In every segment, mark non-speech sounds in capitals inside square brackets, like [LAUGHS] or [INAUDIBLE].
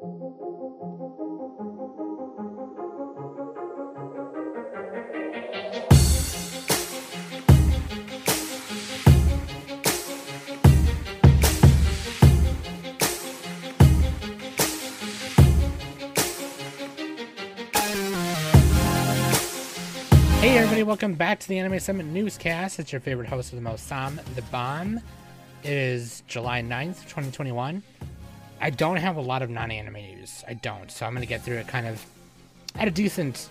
Hey everybody, welcome back to the Anime Summit Newscast. It's your favorite host of the most, Sam the Bomb. It is July 9th, 2021. I don't have a lot of non-anime news. I don't, so I'm gonna get through it kind of at a decent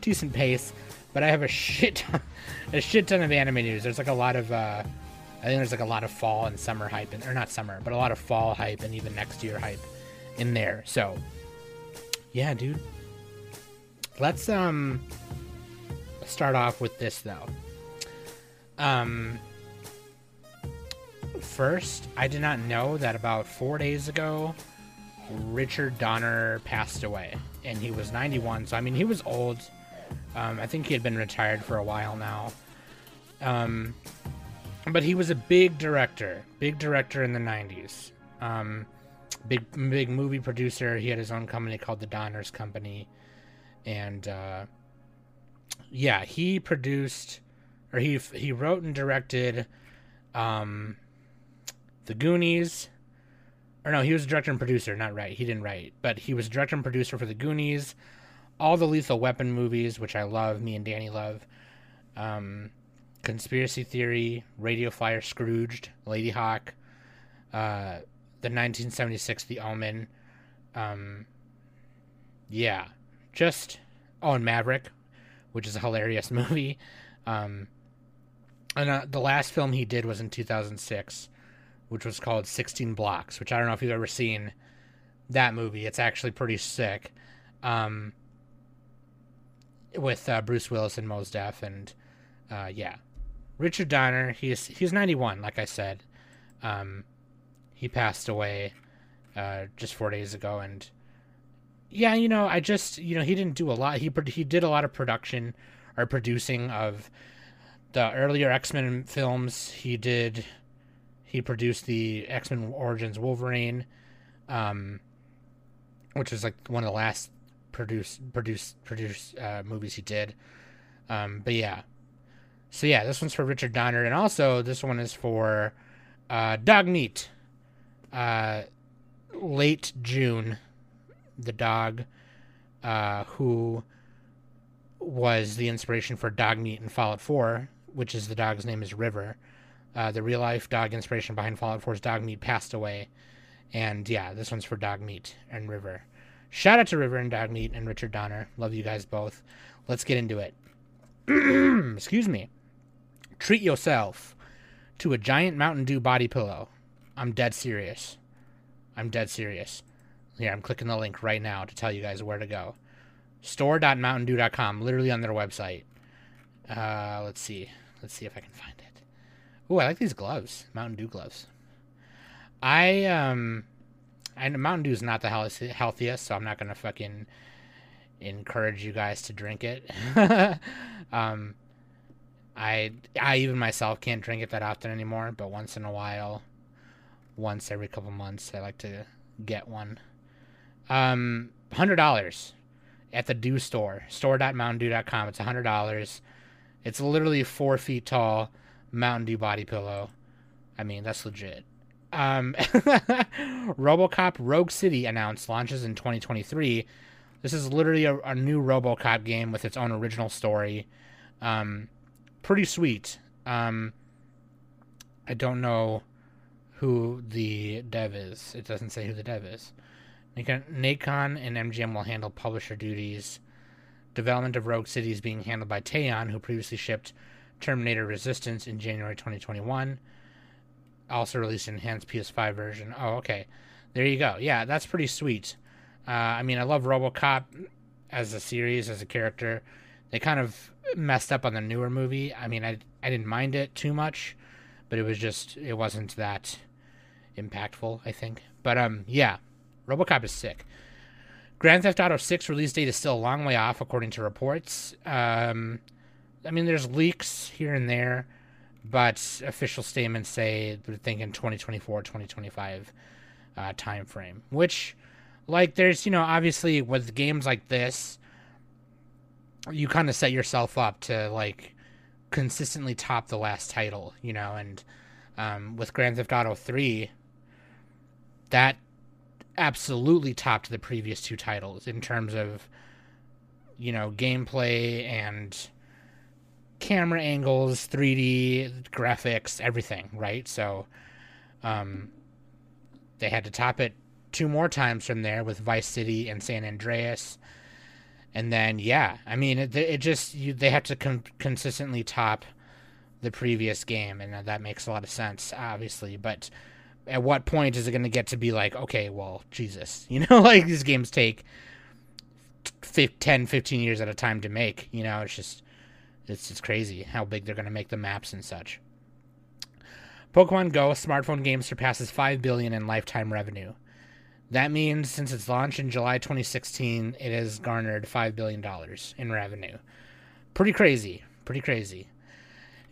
decent pace. But I have a shit ton, [LAUGHS] a shit ton of anime news. There's like a lot of uh I think there's like a lot of fall and summer hype and or not summer, but a lot of fall hype and even next year hype in there. So yeah, dude. Let's um start off with this though. Um, first, I did not know that about four days ago, Richard Donner passed away, and he was 91. So I mean, he was old. Um, I think he had been retired for a while now. Um, but he was a big director, big director in the 90s. Um, big big movie producer. He had his own company called the Donner's Company, and uh, yeah, he produced or he he wrote and directed um The Goonies. Or no, he was director and producer, not right. He didn't write, but he was director and producer for The Goonies, all the Lethal Weapon movies, which I love, me and Danny love. Um Conspiracy Theory, Radio Flyer Scrooged, Ladyhawke, uh the 1976 The Omen. Um yeah, just oh, and Maverick, which is a hilarious [LAUGHS] movie. Um, and uh, the last film he did was in 2006, which was called 16 Blocks, which I don't know if you've ever seen that movie. It's actually pretty sick. Um, with uh, Bruce Willis and Mos Def, and uh, yeah, Richard Donner. He's he's 91, like I said. Um, he passed away uh, just four days ago, and yeah, you know, I just you know he didn't do a lot. He he did a lot of production or producing of the earlier X Men films. He did he produced the X Men Origins Wolverine, um, which was like one of the last produce produce produce uh, movies he did. Um, but yeah, so yeah, this one's for Richard Donner, and also this one is for uh, Dogmeat. Uh, late June the dog uh, who was the inspiration for Dogmeat in Fallout 4, which is the dog's name is River. Uh, the real life dog inspiration behind Fallout 4's Dog Meat passed away. And yeah, this one's for Dog Meat and River. Shout out to River and Dog Meat and Richard Donner. Love you guys both. Let's get into it. [CLEARS THROAT] Excuse me. Treat yourself to a giant Mountain Dew body pillow. I'm dead serious. I'm dead serious. Here, I'm clicking the link right now to tell you guys where to go. Store.mountaindew.com, literally on their website. Uh, let's see. Let's see if I can find it. Ooh, I like these gloves. Mountain Dew gloves. I, um, I know Mountain Dew is not the healthiest, so I'm not to fucking encourage you guys to drink it. [LAUGHS] um, I, I even myself can't drink it that often anymore, but once in a while, once every couple months, I like to get one. Um, hundred dollars at the Dew store, store.mountaindew.com. It's hundred dollars. It's literally four feet tall Mountain Dew body pillow. I mean, that's legit. Um, [LAUGHS] RoboCop Rogue City announced launches in 2023. This is literally a, a new RoboCop game with its own original story. Um, pretty sweet. Um, I don't know who the dev is. It doesn't say who the dev is. Nacon and MGM will handle publisher duties. Development of Rogue City is being handled by Teyon, who previously shipped Terminator Resistance in January 2021. Also released an enhanced PS5 version. Oh, okay. There you go. Yeah, that's pretty sweet. Uh, I mean, I love RoboCop as a series, as a character. They kind of messed up on the newer movie. I mean, I I didn't mind it too much, but it was just it wasn't that impactful. I think. But um, yeah, RoboCop is sick. Grand Theft Auto 6 release date is still a long way off, according to reports. Um, I mean, there's leaks here and there, but official statements say they're thinking 2024, 2025 uh, time frame. Which, like there's you know obviously with games like this you kind of set yourself up to like consistently top the last title you know and um, with grand theft auto 3 that absolutely topped the previous two titles in terms of you know gameplay and camera angles 3d graphics everything right so um, they had to top it two more times from there with Vice City and San Andreas. And then, yeah, I mean, it, it just, you, they have to con- consistently top the previous game, and that makes a lot of sense, obviously. But at what point is it going to get to be like, okay, well, Jesus, [LAUGHS] you know, like these games take 10, 15 years at a time to make, you know, it's just, it's just crazy how big they're going to make the maps and such. Pokemon Go smartphone game surpasses 5 billion in lifetime revenue. That means since its launch in July 2016, it has garnered $5 billion in revenue. Pretty crazy. Pretty crazy.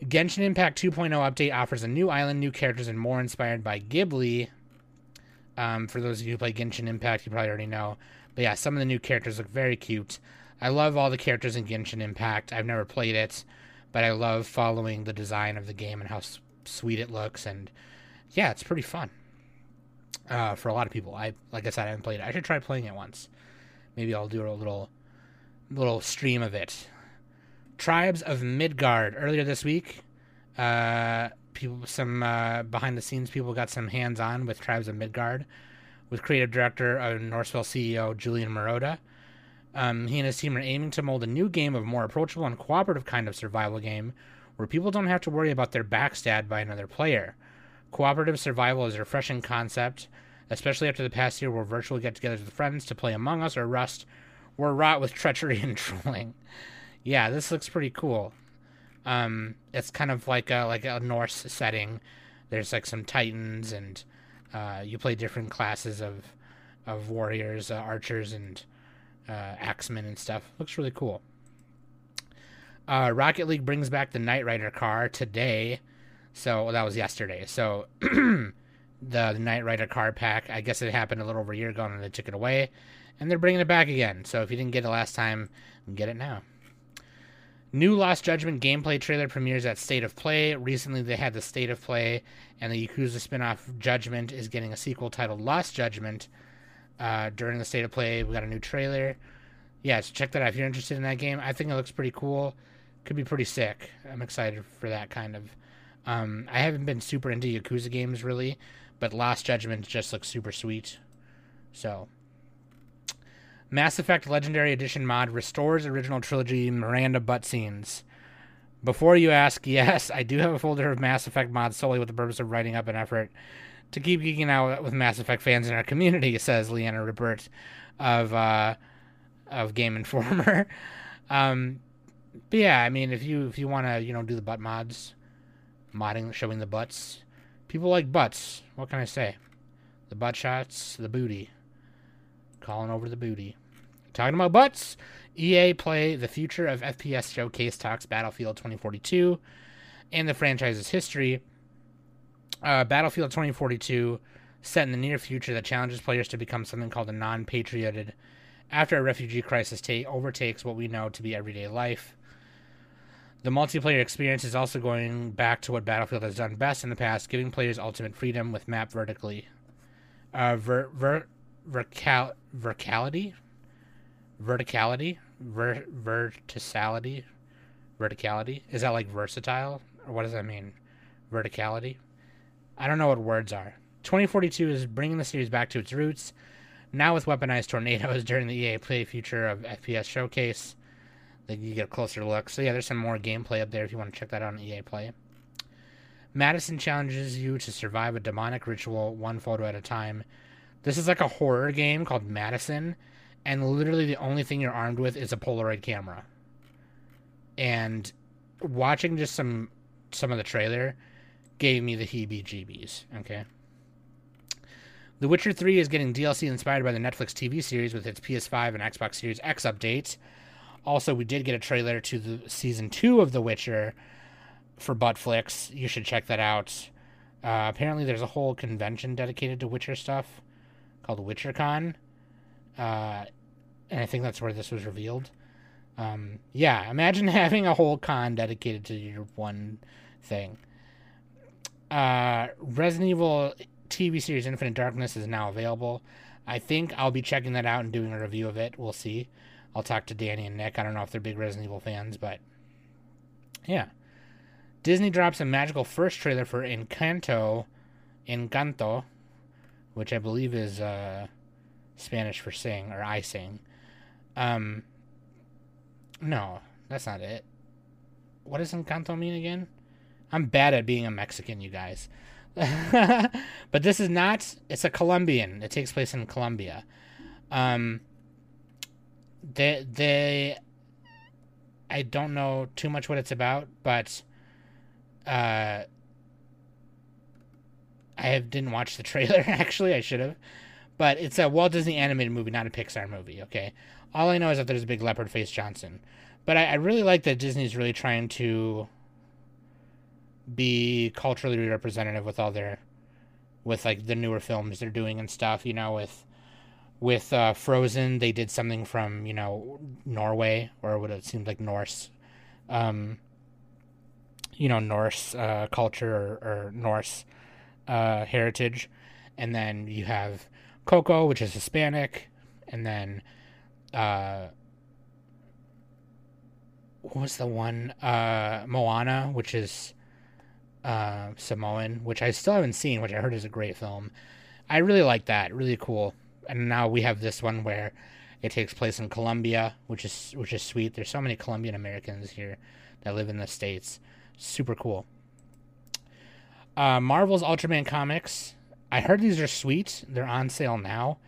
Genshin Impact 2.0 update offers a new island, new characters, and more inspired by Ghibli. Um, for those of you who play Genshin Impact, you probably already know. But yeah, some of the new characters look very cute. I love all the characters in Genshin Impact. I've never played it, but I love following the design of the game and how sweet it looks. And yeah, it's pretty fun uh, for a lot of people. I like I said, I haven't played it. I should try playing it once. Maybe I'll do a little little stream of it. Tribes of Midgard earlier this week. Uh, people, some uh, behind the scenes people got some hands on with Tribes of Midgard, with creative director of Norsfell CEO Julian Maroda. Um, he and his team are aiming to mold a new game of more approachable and cooperative kind of survival game, where people don't have to worry about their backstabbed by another player. Cooperative survival is a refreshing concept, especially after the past year where virtual get togethers with friends to play Among Us or Rust were wrought with [LAUGHS] treachery and trolling. Yeah, this looks pretty cool. Um, it's kind of like a like a Norse setting. There's like some titans, and uh, you play different classes of of warriors, uh, archers, and uh, axemen and stuff. Looks really cool. Uh, Rocket League brings back the Knight Rider car today. So well, that was yesterday. So the, [CLEARS THROAT] the Knight Rider car pack, I guess it happened a little over a year ago and they took it away. And they're bringing it back again. So if you didn't get it last time, get it now. New Lost Judgment gameplay trailer premieres at State of Play. Recently, they had the State of Play, and the Yakuza spin-off Judgment is getting a sequel titled Lost Judgment. Uh, during the State of Play, we got a new trailer. Yeah, so check that out if you're interested in that game. I think it looks pretty cool. Could be pretty sick. I'm excited for that kind of um, I haven't been super into Yakuza games really, but Last Judgment just looks super sweet. So, Mass Effect Legendary Edition mod restores original trilogy Miranda butt scenes. Before you ask, [LAUGHS] yes, I do have a folder of Mass Effect mods solely with the purpose of writing up an effort to keep geeking out with Mass Effect fans in our community, [LAUGHS] says Liana Ruppert of uh, of Game Informer. [LAUGHS] um, but yeah, I mean, if you if you want to, you know, do the butt mods, modding showing the butts. People like butts. What can I say? The butt shots, the booty. Calling over the booty. Talking about butts. EA Play the future of FPS showcase talks Battlefield 2042 and the franchise's history. Uh, Battlefield 2042 set in the near future that challenges players to become something called a non-patriated after a refugee crisis ta- overtakes what we know to be everyday life. The multiplayer experience is also going back to what Battlefield has done best in the past, giving players ultimate freedom with map vertically. Uh, ver, ver, vercal, verticality? Verticality? Ver, verticality? Verticality? Is that like versatile? Or what does that mean? Verticality? I don't know what words are. 2042 is bringing the series back to its roots, now with weaponized tornadoes [LAUGHS] during the EA Play Future of FPS showcase that you get a closer look. So yeah, there's some more gameplay up there if you want to check that out on EA Play. Madison challenges you to survive a demonic ritual one photo at a time. This is like a horror game called Madison, and literally the only thing you're armed with is a Polaroid camera. And watching just some some of the trailer gave me the heebie-jeebies. Okay. The Witcher 3 is getting DLC inspired by the Netflix TV series with its PS5 and Xbox Series X updates. Also, we did get a trailer to the season two of The Witcher for Buttflix. You should check that out. Uh, apparently, there's a whole convention dedicated to Witcher stuff called WitcherCon. uh, and I think that's where this was revealed. Um, yeah, imagine [LAUGHS] having a whole con dedicated to your one thing. Uh, Resident Evil TV series Infinite Darkness is now available. I think I'll be checking that out and doing a review of it. We'll see. I'll talk to Danny and Nick. I don't know if they're big Resident Evil fans, but yeah. Disney drops a magical first trailer for Encanto, Encanto, which I believe is uh, Spanish for sing or I sing. Um, no, that's not it. What does Encanto mean again? I'm bad at being a Mexican, you guys. [LAUGHS] but this is not. It's a Colombian. It takes place in Colombia. Um, they they. I don't know too much what it's about, but uh, I have didn't watch the trailer. [LAUGHS] Actually, I should have. But it's a Walt Disney animated movie, not a Pixar movie. Okay, all I know is that there's a big leopard face Johnson. But I, I really like that Disney's really trying to be culturally representative with all their with like the newer films they're doing and stuff you know with with uh, frozen they did something from you know norway or what it seemed like norse um you know norse uh, culture or, or norse uh, heritage. And then you have coco which is hispanic. And then uh what was the one uh moana which is uh, Samoan, which I still haven't seen, which I heard is a great film. I really like that, really cool. And now we have this one where it takes place in Colombia, which is which is sweet. There's so many Colombian Americans here that live in the states. Super cool. Uh, Marvel's Ultraman comics. I heard these are sweet. They're on sale now.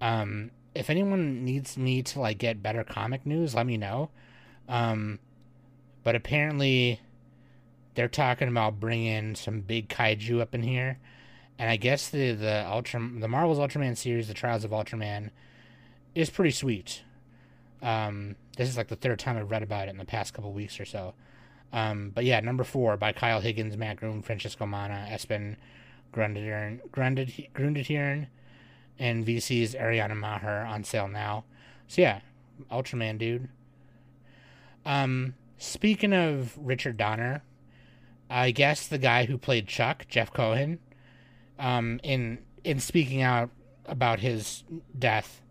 Um, if anyone needs me to like get better comic news, let me know. Um, but apparently they're talking about bringing some big kaiju up in here, and I guess the the Ultra the Marvel's Ultraman series, the Trials of Ultraman, is pretty sweet. Um, this is like the third time I've read about it in the past couple weeks or so. Um, but yeah, number four by Kyle Higgins, Mat Groom, Francesco Manna, Espen Grundetjern, and VC's Ariana Maher on sale now. So yeah, Ultraman dude. Um, speaking of Richard Donner, I guess the guy who played Chuck, Jeff Cohen, um, in in speaking out about his death,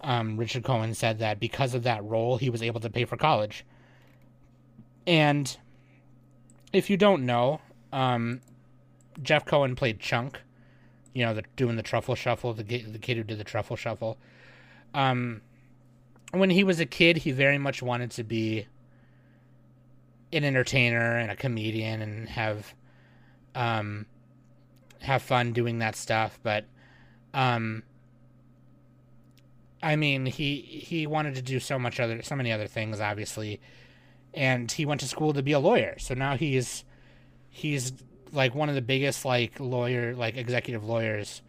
um, Richard Cohen said that because of that role, he was able to pay for college. And if you don't know, um, Jeff Cohen played Chunk, you know, the, doing the truffle shuffle, the the kid who did the truffle shuffle. Um, when he was a kid, he very much wanted to be an entertainer and a comedian and have um have fun doing that stuff but um I mean he he wanted to do so much other so many other things obviously and he went to school to be a lawyer. So now he's he's like one of the biggest like lawyer like executive lawyers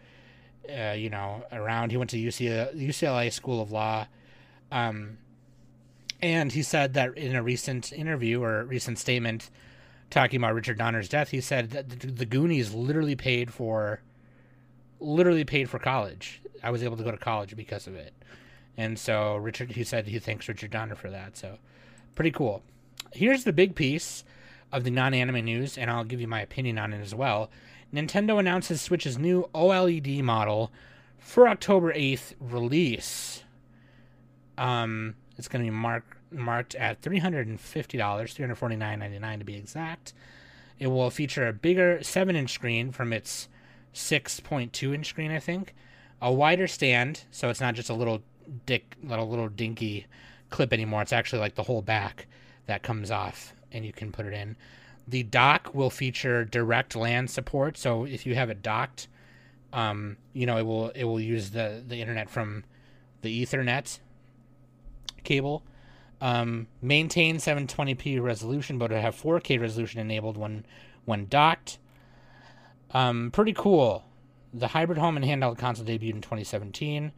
uh, you know around. He went to UCLA, UCLA School of Law. Um and he said that in a recent interview or recent statement talking about Richard Donner's death, he said that the Goonies literally paid for literally paid for college. I was able to go to college because of it. And so Richard he said he thanks Richard Donner for that. So pretty cool. Here's the big piece of the non-anime news and I'll give you my opinion on it as well. Nintendo announces Switch's new OLED model for October 8th release. Um it's going to be marked marked at $350, $349.99 to be exact. It will feature a bigger 7 inch screen from its 6.2 inch screen, I think. A wider stand, so it's not just a little dick, little, little dinky clip anymore. It's actually like the whole back that comes off and you can put it in. The dock will feature direct LAN support, so if you have it docked, um, you know it will it will use the the internet from the Ethernet cable. Um, maintain 720p resolution, but it have 4K resolution enabled when when docked. Um, pretty cool. The hybrid home and handheld console debuted in 2017,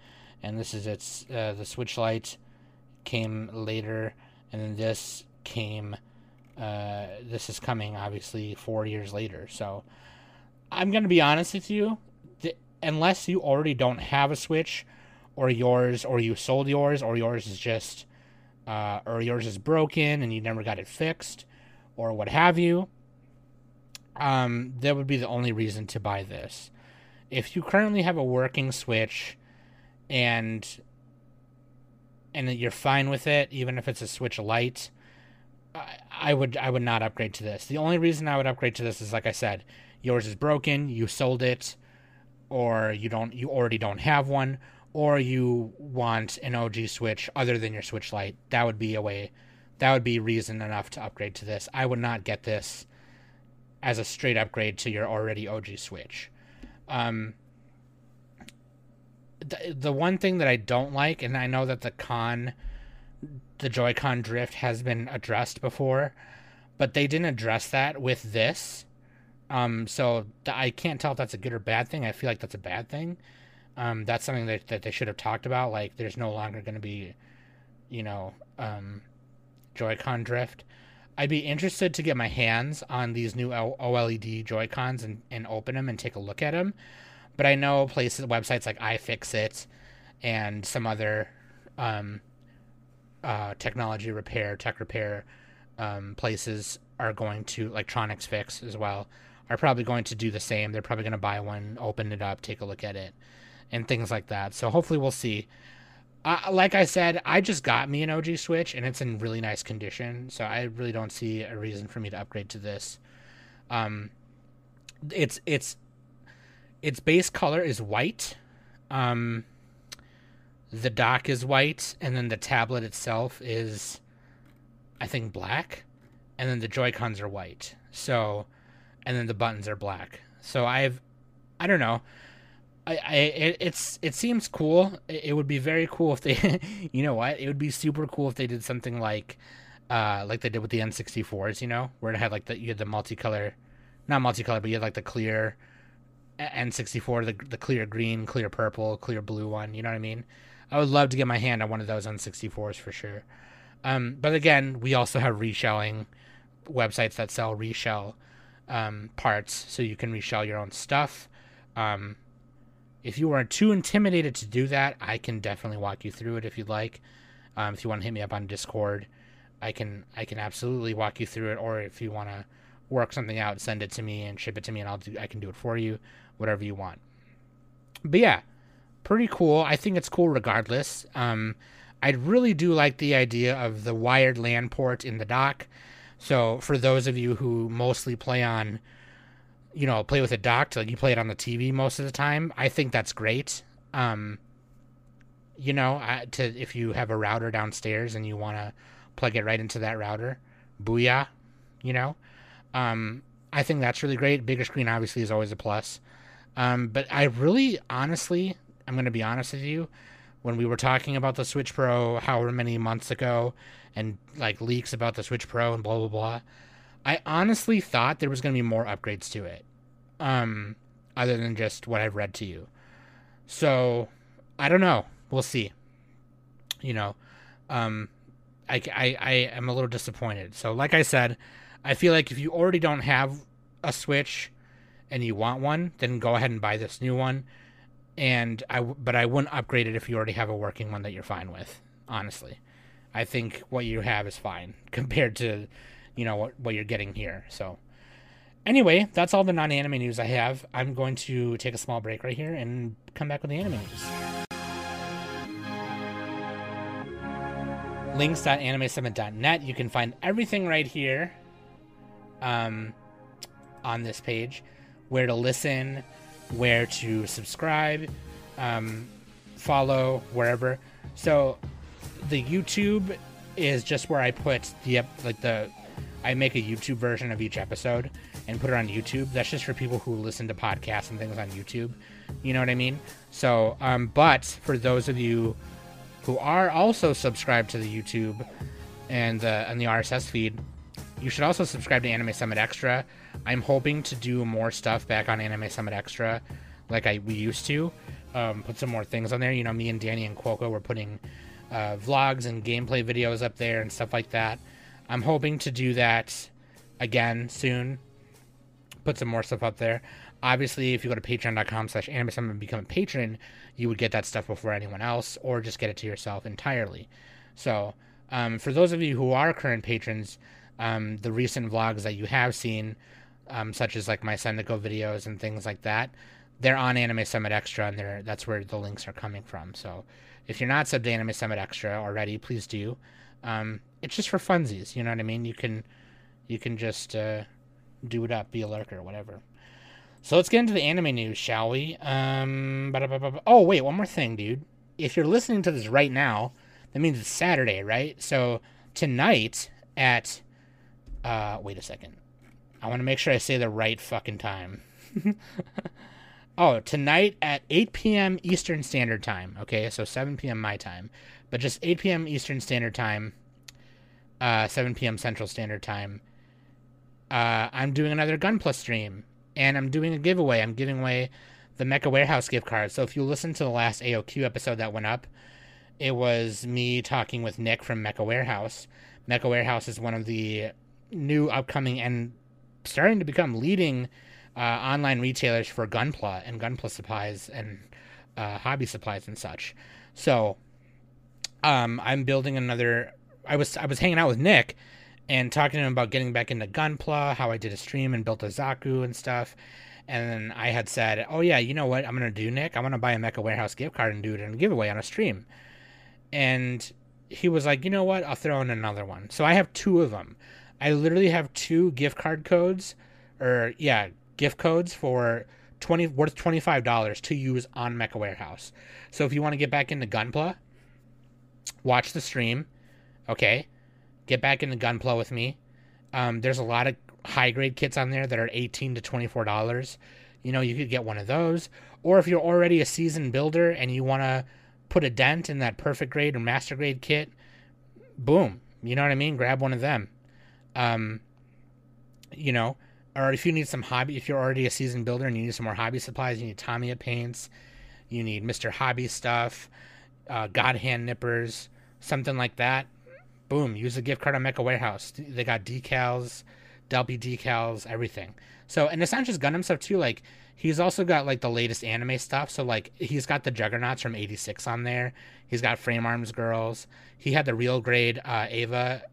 and this is its uh, the Switch Lite came later, and then this came. Uh, this is coming obviously four years later. So I'm gonna be honest with you, unless you already don't have a Switch or yours, or you sold yours, or yours is just, uh, or yours is broken and you never got it fixed, or what have you, um, that would be the only reason to buy this. If you currently have a working Switch and and you're fine with it, even if it's a Switch I, I would I would not upgrade to this. The only reason I would upgrade to this is like I said, yours is broken, you sold it, or you don't you already don't have one, or you want an OG Switch other than your Switch Lite. That would be a way that would be reason enough to upgrade to this. I would not get this as a straight upgrade to your already OG Switch. Um, the, the one thing that I don't like, and I know that the con, the Joy-Con drift has been addressed before, but they didn't address that with this. Um, so I can't tell if that's a good or bad thing. I feel like that's a bad thing. Um, that's something that, that they should have talked about. Like, there's no longer going to be, you know, um, Joy-Con drift. I'd be interested to get my hands on these new OLED Joy-Cons and, and open them and take a look at them. But I know places, websites like iFixit and some other um, uh, technology repair, tech repair um, places are going to, Electronics Fix as well, are probably going to do the same. They're probably going to buy one, open it up, take a look at it, and things like that. So hopefully we'll see. Uh, like I said, I just got me an OG Switch and it's in really nice condition, so I really don't see a reason for me to upgrade to this. Um, it's it's its base color is white. Um, the dock is white, and then the tablet itself is, I think, black, and then the Joy Cons are white. So, and then the buttons are black. So I've, I don't know. I, I it, it's it seems cool. It, would be very cool if they, [LAUGHS] you know what? It would be super cool if they did something like, uh, like they did with the N64s. You know, where it had like the you had the multicolor, not multicolor, but you had like the clear N64, the the clear green, clear purple, clear blue one. You know what I mean? I would love to get my hand on one of those N64s for sure. Um, but again, we also have reshelling websites that sell reshell um, parts, so you can reshell your own stuff. Um, if you are too intimidated to do that, I can definitely walk you through it if you'd like. Um, if you want to hit me up on Discord, I can I can absolutely walk you through it. Or if you want to work something out, send it to me and ship it to me, and I'll do I can do it for you, whatever you want. But yeah, pretty cool. I think it's cool regardless. Um, I really do like the idea of the wired LAN port in the dock. So for those of you who mostly play on you know, play with a dock, like you play it on the TV most of the time. I think that's great. Um, you know, I, to if you have a router downstairs and you want to plug it right into that router, booyah, you know. Um, I think that's really great. Bigger screen obviously is always a plus. Um, but I really, honestly, I'm going to be honest with you. When we were talking about the Switch Pro, however many months ago, and like leaks about the Switch Pro and blah blah blah, I honestly thought there was going to be more upgrades to it, um, other than just what I've read to you. So I don't know. We'll see. You know, um, I, I, I am a little disappointed. So, like I said, I feel like if you already don't have a Switch and you want one, then go ahead and buy this new one. And I, but I wouldn't upgrade it if you already have a working one that you're fine with. Honestly, I think what you have is fine [LAUGHS] compared to you know what what you're getting here. So anyway, that's all the non-anime news I have. I'm going to take a small break right here and come back with the anime news. links.animesummit.net. You can find everything right here um, on this page where to listen, where to subscribe, um, follow, wherever. So the YouTube is just where I put the like the I make a YouTube version of each episode and put it on YouTube. That's just for people who listen to podcasts and things on YouTube. You know what I mean? So, um, but for those of you who are also subscribed to the YouTube and the and the RSS feed, you should also subscribe to Anime Summit Extra. I'm hoping to do more stuff back on Anime Summit Extra, like I we used to. Um, put some more things on there. You know, me and Danny and Quoko were putting uh, vlogs and gameplay videos up there and stuff like that. I'm hoping to do that again soon. Put some more stuff up there. Obviously, if you go to patreon.com slash anime summit and become a patron, you would get that stuff before anyone else, or just get it to yourself entirely. So, um, for those of you who are current patrons, um, the recent vlogs that you have seen, um, such as like my Sendico videos and things like that, they're on Anime Summit Extra, and they're, that's where the links are coming from. So, if you're not subbed to Anime Summit Extra already, please do. Um, it's just for funsies, you know what I mean? You can, you can just uh, do it up, be a lurker, whatever. So let's get into the anime news, shall we? Um, oh wait, one more thing, dude. If you're listening to this right now, that means it's Saturday, right? So tonight at, uh, wait a second. I want to make sure I say the right fucking time. [LAUGHS] oh, tonight at 8 p.m. Eastern Standard Time. Okay, so 7 p.m. my time, but just 8 p.m. Eastern Standard Time, uh, 7 p.m. Central Standard Time. Uh, I'm doing another Gunpla stream and I'm doing a giveaway. I'm giving away the Mecha Warehouse gift card. So if you listen to the last AOQ episode that went up, it was me talking with Nick from Mecha Warehouse. Mecha Warehouse is one of the new upcoming and starting to become leading uh, online retailers for Gunpla and Gunpla supplies and uh, hobby supplies and such. So um, I'm building another. I was I was hanging out with Nick and talking to him about getting back into Gunpla, how I did a stream and built a Zaku and stuff. And I had said, "Oh yeah, you know what? I'm gonna do, Nick. I'm gonna buy a Mecha Warehouse gift card and do it in a giveaway on a stream." And he was like, "You know what? I'll throw in another one." So I have two of them. I literally have two gift card codes, or yeah, gift codes for twenty worth twenty five dollars to use on Mecha Warehouse. So if you want to get back into Gunpla, watch the stream. Okay, get back into Gunpla with me. Um, there's a lot of high grade kits on there that are 18 to 24 dollars. You know, you could get one of those, or if you're already a seasoned builder and you want to put a dent in that perfect grade or master grade kit, boom, you know what I mean? Grab one of them. Um, you know, or if you need some hobby, if you're already a seasoned builder and you need some more hobby supplies, you need Tamiya paints, you need Mr. Hobby stuff, uh, God hand nippers, something like that boom, use a gift card on Mecha Warehouse. They got decals, Delpi decals, everything. So, and it's not just Gundam stuff too. Like, he's also got like the latest anime stuff. So, like, he's got the Juggernauts from '86 on there. He's got Frame Arms Girls. He had the real grade uh, Eva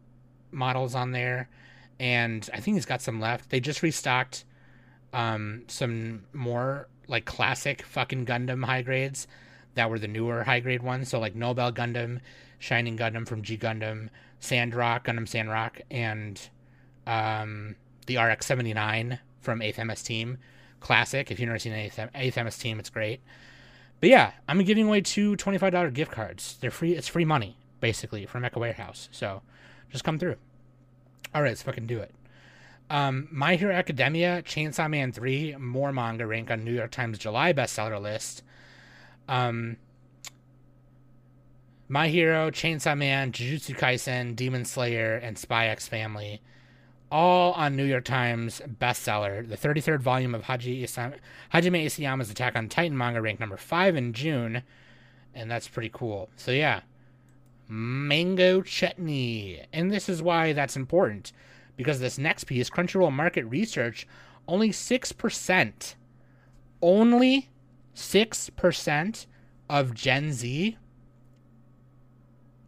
models on there, and I think he's got some left. They just restocked um, some more like classic fucking Gundam high grades that were the newer high grade ones. So like Nobel Gundam, Shining Gundam from G Gundam, Sandrock, Gundam Sandrock, and um, the RX 79 from 8th MS Team. Classic. If you've never seen an 8th, 8th MS Team, it's great. But yeah, I'm giving away two $25 gift cards. They're free. It's free money, basically, from Mecha Warehouse. So just come through. All right, let's fucking do it. Um, My Hero Academia, Chainsaw Man 3, more manga rank on New York Times July bestseller list. Um, my Hero, Chainsaw Man, Jujutsu Kaisen, Demon Slayer, and Spy X Family, all on New York Times bestseller. The 33rd volume of Haji Hajime Isayama's Attack on Titan manga ranked number 5 in June, and that's pretty cool. So yeah, mango chutney. And this is why that's important, because this next piece, Crunchyroll Market Research, only 6%, only 6% of Gen Z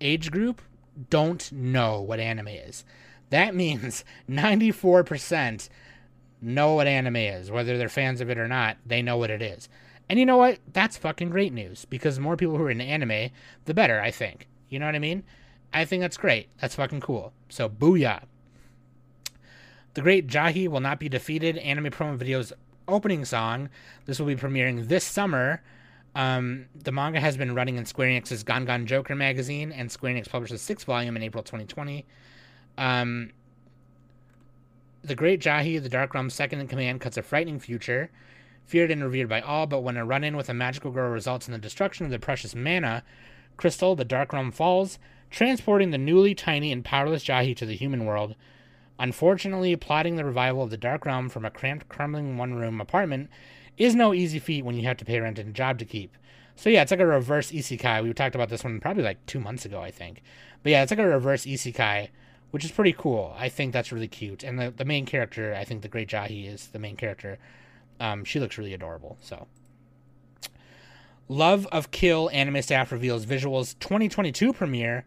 age group don't know what anime is. That [LAUGHS] means 94% know what anime is. Whether they're fans of it or not, they know what it is. And you know what? That's fucking great news because more people who are in anime, the better, I think. You know what I mean? I think that's great. That's fucking cool. So, booyah. The Great Jahy Will Not Be Defeated anime promo video's opening song. This will be premiering this summer um, the manga has been running in Square Enix's Gon Joker magazine, and Square Enix published the sixth volume in April 2020. Um, the Great Jahy, the Dark Realm's second in command, cuts a frightening future, feared and revered by all, but when a run in with a magical girl results in the destruction of the precious mana crystal, the Dark Realm falls, transporting the newly tiny and powerless Jahy to the human world. Unfortunately, plotting the revival of the Dark Realm from a cramped, crumbling one room apartment is no easy feat when you have to pay rent and a job to keep. So yeah, it's like a reverse isekai. We talked about this one probably like two months ago, I think. But yeah, it's like a reverse isekai, which is pretty cool. I think that's really cute. And the, the main character, I think the Great Jahy is the main character Um, she looks really adorable. So, Love of Kill anime staff reveals visuals 2022 premiere.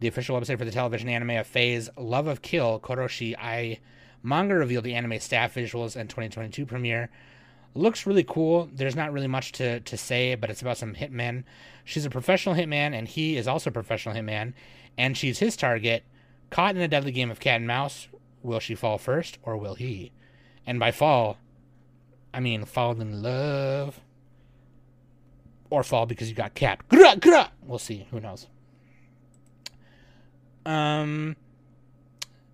The official website for the television anime of Phase Love of Kill Koroshi Ai manga revealed the anime staff visuals and 2022 premiere. Looks really cool. There's not really much to, to say, but it's about some hitmen. She's a professional hitman, and he is also a professional hitman, and she's his target. Caught in a deadly game of cat and mouse, will she fall first or will he? And by fall, I mean fall in love. Or fall because you got cat. We'll see. Who knows? Um.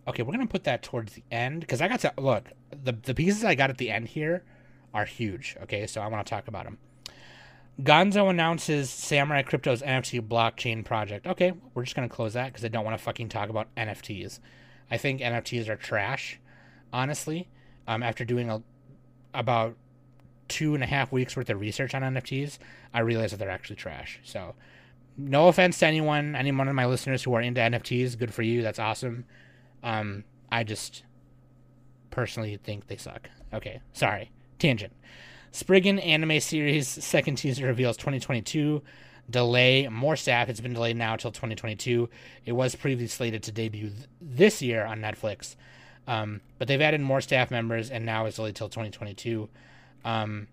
Okay, we're gonna put that towards the end because I got to look the the pieces I got at the end here are huge. Okay, so I want to talk about them. Gonzo announces Samurai Crypto's NFT blockchain project. Okay, we're just gonna close that because I don't want to fucking talk about NFTs. I think NFTs are trash, honestly. Um, after doing a, about two and a half weeks worth of research on NFTs, I realized that they're actually trash. So, no offense to anyone, any one of my listeners who are into NFTs, good for you. That's awesome. Um, I just personally think they suck. Okay, sorry. Tangent. Spriggan anime series second teaser reveals 2022 delay. More staff. It's been delayed now until 2022. It was previously slated to debut th- this year on Netflix, um, but they've added more staff members, and now it's delayed till 2022. Um,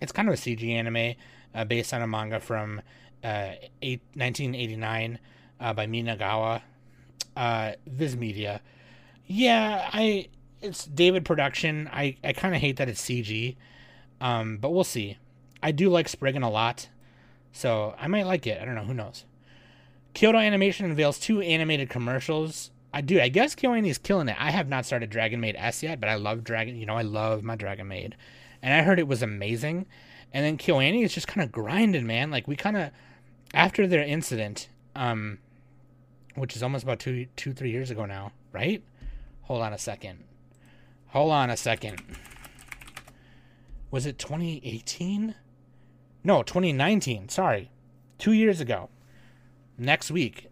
it's kind of a CG anime uh, based on a manga from uh, eight, 1989 uh, by Minagawa, uh, Viz Media. Yeah, I it's David production. I, I kind of hate that it's CG. Um, but we'll see. I do like Spriggan a lot, so I might like it. I don't know. Who knows? Kyoto Animation unveils two animated commercials. I do. I guess KyoAni is killing it. I have not started Dragon Maid S yet, but I love Dragon. You know, I love my Dragon Maid, and I heard it was amazing. And then KyoAni is just kind of grinding, man. Like we kind of after their incident, um, which is almost about two, two, three years ago now, right? Hold on a second. Hold on a second was it 2018? No, 2019. Sorry. 2 years ago. Next week.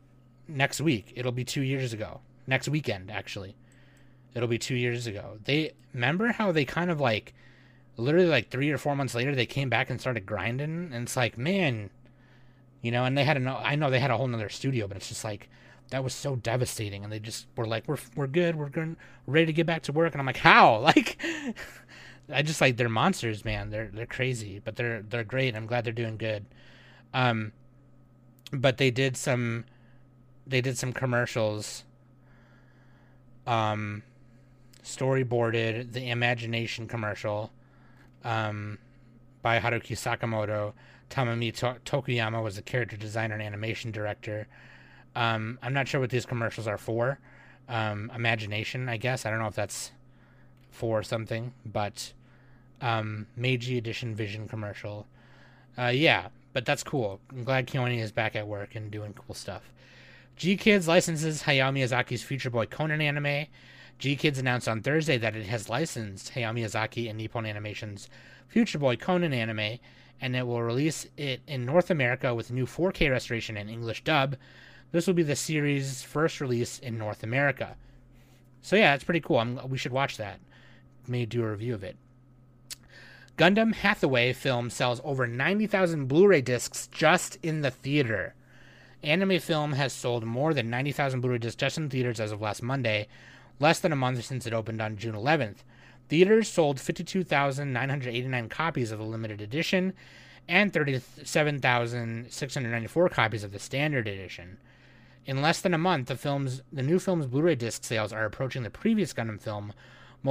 Next week it'll be 2 years ago. Next weekend actually. It'll be 2 years ago. They remember how they kind of like literally like 3 or 4 months later they came back and started grinding and it's like, man, you know, and they had a I know they had a whole nother studio, but it's just like that was so devastating and they just were like we're we're good we're going ready to get back to work and i'm like how [LAUGHS] like I just like they're monsters, man. They're they're crazy, but they're they're great. I'm glad they're doing good. Um, but they did some, they did some commercials. Um, storyboarded the Imagination commercial, um, by Haruki Sakamoto. Tamami to- Tokuyama was the character designer and animation director. Um, I'm not sure what these commercials are for. Um, imagination, I guess. I don't know if that's for something, but um, Meiji Edition Vision commercial. Uh, yeah, but that's cool. I'm glad KyoAni is back at work and doing cool stuff. GKIDS licenses Hayao Miyazaki's Future Boy Conan anime. GKIDS announced on Thursday that it has licensed Hayao Miyazaki and Nippon Animation's Future Boy Conan anime, and it will release it in North America with new 4K restoration and English dub. This will be the series' first release in North America. So yeah, it's pretty cool. I'm, we should watch that. May do a review of it. Gundam Hathaway film sells over 90,000 Blu ray discs just in the theater. Anime Film has sold more than 90,000 Blu ray discs just in theaters as of last Monday, less than a month since it opened on June 11th. Theaters sold 52,989 copies of the limited edition and 37,694 copies of the standard edition. In less than a month, the film's the new film's Blu-ray disc sales are approaching the previous Gundam film,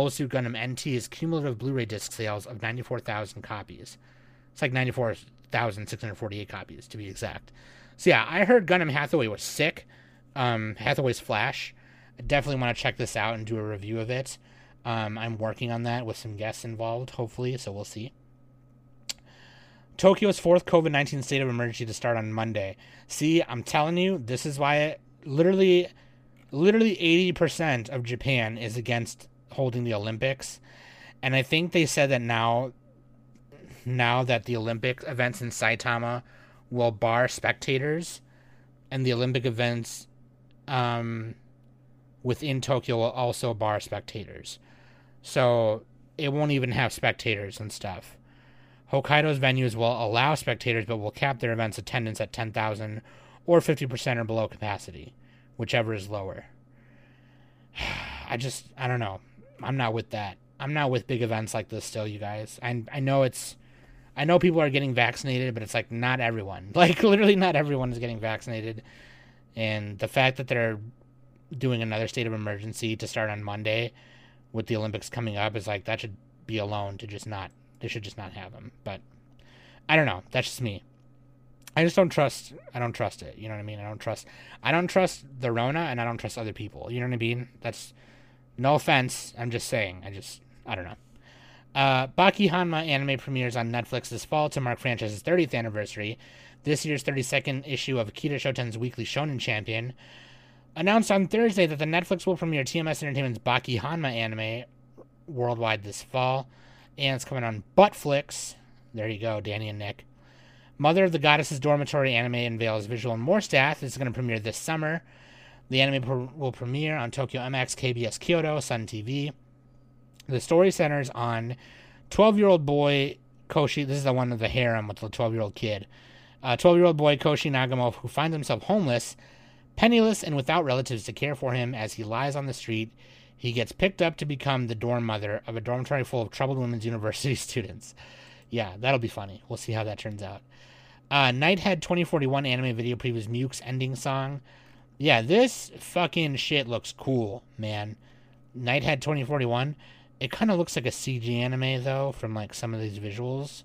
Suit Gundam NT's cumulative Blu-ray disc sales of 94,000 copies. It's like 94,648 copies to be exact. So yeah, I heard Gundam Hathaway was sick. Um, Hathaway's Flash. I definitely want to check this out and do a review of it. Um, I'm working on that with some guests involved, hopefully, so we'll see. Tokyo's fourth COVID 19 state of emergency to start on Monday. See, I'm telling you, this is why it, literally, literally 80% of Japan is against holding the Olympics. And I think they said that now now that the Olympic events in Saitama will bar spectators and the Olympic events um, within Tokyo will also bar spectators. So it won't even have spectators and stuff. Hokkaido's venues will allow spectators, but will cap their events attendance at 10,000 or 50% or below capacity, whichever is lower. [SIGHS] I just, I don't know. I'm not with that. I'm not with big events like this still, you guys. I, I know it's, I know people are getting vaccinated, but it's like not everyone. [LAUGHS] Like, literally, not everyone is getting vaccinated. And the fact that they're doing another state of emergency to start on Monday with the Olympics coming up is like, that should be alone to just not they should just not have him. But I don't know. That's just me. I just don't trust. I don't trust it. You know what I mean? I don't trust. I don't trust the Rona, and I don't trust other people. You know what I mean? That's no offense. I'm just saying. I just. I don't know. Uh, Baki Hanma anime premieres on Netflix this fall to mark franchise's 30th anniversary. This year's 32nd issue of Akita Shoten's Weekly Shonen Champion announced on Thursday that the Netflix will premiere TMS Entertainment's Baki Hanma anime worldwide this fall and it's coming on Buttflix. There you go, Danny and Nick. Mother of the Goddesses Dormitory anime unveils visual and more staff. This is going to premiere this summer. The anime pr- will premiere on Tokyo MX, KBS Kyoto, Sun TV. The story centers on 12 year old boy Koshi. This is the one of the harem with the 12 year old kid. 12 uh, year old boy Koshi Nagami, who finds himself homeless, penniless, and without relatives to care for him as he lies on the street he gets picked up to become the dorm mother of a dormitory full of troubled women's [LAUGHS] university students. Yeah, that'll be funny. We'll see how that turns out. Uh, Nighthead 2041 anime video previews MUQUE's ending song. Yeah, this fucking shit looks cool, man. Nighthead 2041. It kind of looks like a CG anime, though, from like some of these visuals.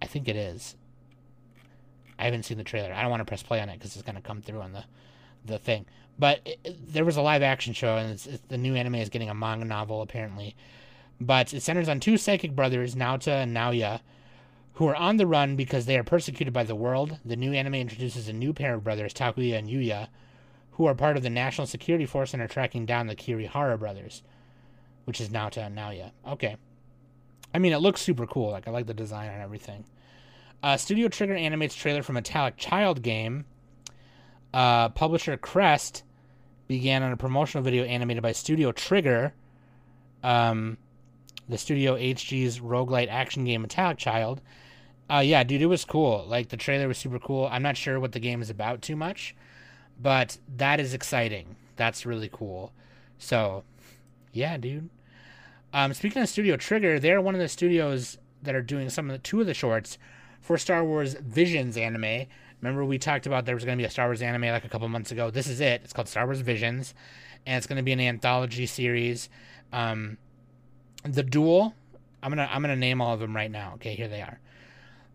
I think it is. I haven't seen the trailer. I don't want to press play on it because it's going to come through on the, the thing. But it, there was a live action show, and it's, it's, the new anime is getting a manga novel apparently. But it centers on two psychic brothers, Naota and Naoya, who are on the run because they are persecuted by the world. The new anime introduces a new pair of brothers, Takuya and Yuya, who are part of the National Security Force and are tracking down the Kirihara brothers, which is Naota and Naoya. Okay. I mean, it looks super cool. Like, I like the design and everything. Uh, Studio Trigger animates trailer for Metallic Child game uh, publisher Crest began on a promotional video animated by Studio Trigger, um, the Studio HG's roguelite action game Metallic Child. Uh, yeah, dude, it was cool. Like, the trailer was super cool. I'm not sure what the game is about too much, but that is exciting. That's really cool. So, yeah, dude. Um, speaking of Studio Trigger, they're one of the studios that are doing some of the two of the shorts for Star Wars Visions anime, Remember we talked about there was going to be a Star Wars anime like a couple months ago. This is it. It's called Star Wars Visions, and it's going to be an anthology series. Um, the Duel. I'm gonna I'm gonna name all of them right now. Okay, here they are.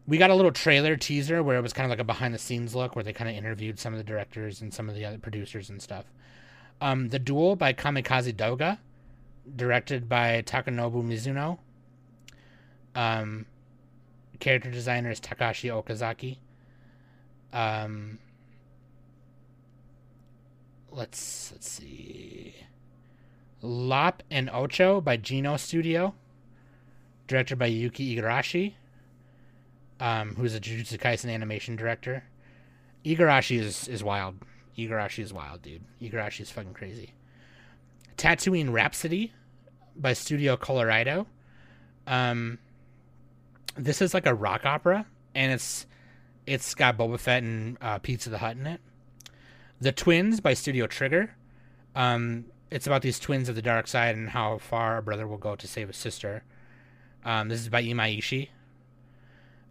We got a little trailer teaser where it was kind of like a behind the scenes look where they kind of interviewed some of the directors and some of the other producers and stuff. Um, the Duel by Kamikaze Doga, directed by Takanobu Mizuno. Um, character designer is Takashi Okazaki. Um, let's let's see. Lop and Ocho by Geno Studio, directed by Yuki Igarashi, um, who's a Jujutsu Kaisen animation director. Igarashi is is wild. Igarashi is wild, dude. Igarashi is fucking crazy. Tatooine Rhapsody by Studio Colorido. Um, this is like a rock opera, and it's it's got Boba Fett and uh, Pizza the Hut in it. The Twins by Studio Trigger. Um, it's about these twins of the dark side and how far a brother will go to save a sister. Um, this is by Imaishi.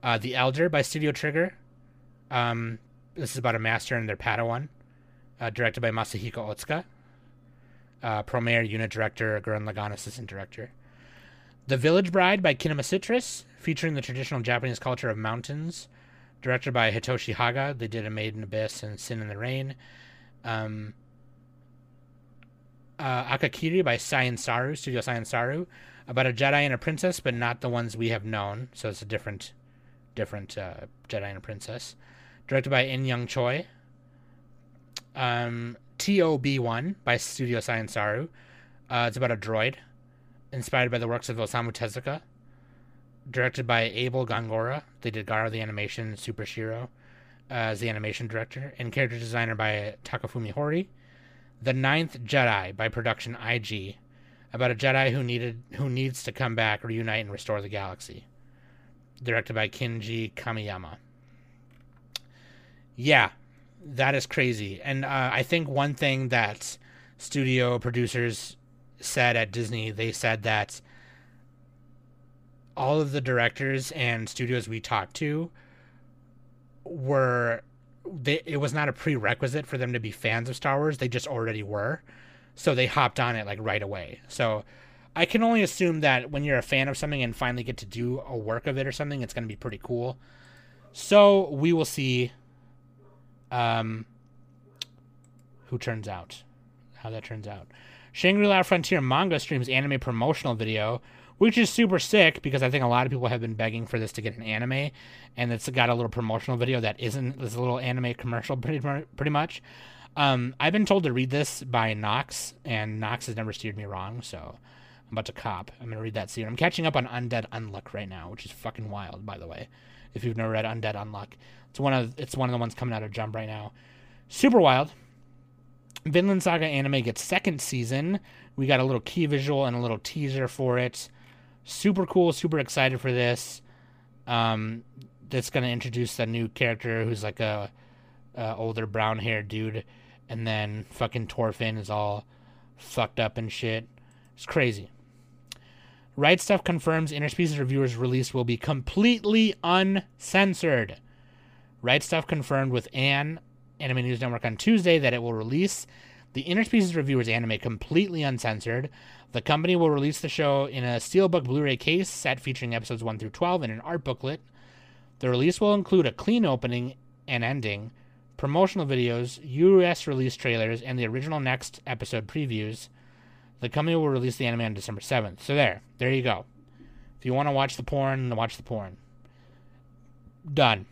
Uh, the Elder by Studio Trigger. Um, this is about a master and their Padawan. Uh, directed by Masahiko Otsuka. Uh, Promare unit director, Gurren Lagann assistant director. The Village Bride by Kinema Citrus, featuring the traditional Japanese culture of mountains directed by Hitoshi Haga. They did A Made in Abyss and Sin in the Rain. Um, uh, Akakiri by Science Saru, Studio Science Saru, about a Jedi and a princess, but not the ones we have known. So it's a different, different uh, Jedi and a princess. Directed by Eunyoung Choi. Um, TOB1 by Studio Science Saru. Uh, it's about a droid inspired by the works of Osamu Tezuka directed by Abel Gongora. They did Garo the Animation, Super Shiro uh, as the animation director, and character designer by Takafumi Hori. The Ninth Jedi by Production IG, about a Jedi who needed who needs to come back, reunite, and restore the galaxy. Directed by Kenji Kamiyama. Yeah, that is crazy. And uh, I think one thing that studio producers said at Disney, they said that all of the directors and studios we talked to were they it was not a prerequisite for them to be fans of Star Wars. They just already were. So they hopped on it like right away. So I can only assume that when you're a fan of something and finally get to do a work of it or something, it's going to be pretty cool. So we will see um who turns out. How that turns out. Shangri-La Frontier manga streams anime promotional video which is super sick because I think a lot of people have been begging for this to get an anime, and it's got a little promotional video that isn't this little anime commercial [LAUGHS] pretty pretty much. Um, I've been told to read this by Knox, and Knox has never steered me wrong, so I'm about to cop. I'm gonna read that soon. I'm catching up on Undead Unluck right now, which is fucking wild, by the way. If you've never read Undead Unluck, it's one of it's one of the ones coming out of Jump right now. Super wild. Vinland Saga anime gets second season. We got a little key visual and a little teaser for it super cool, super excited for this. Um, that's gonna introduce a new character who's like a, a older brown haired dude, and then fucking Thorfinn is all fucked up and shit. It's crazy. Right Stuf confirms Interspecies Reviewers release will be completely uncensored. Right Stuf confirmed with Ann Anime News Network on Tuesday that it will release the Interspecies Reviewers anime completely uncensored the company will release the show in a steelbook Blu ray case set featuring episodes 1 through 12 and an art booklet. The release will include a clean opening and ending, promotional videos, US release trailers, and the original next episode previews. The company will release the anime on December 7th. So there, there you go. If you want to watch the porn, watch the porn. Done.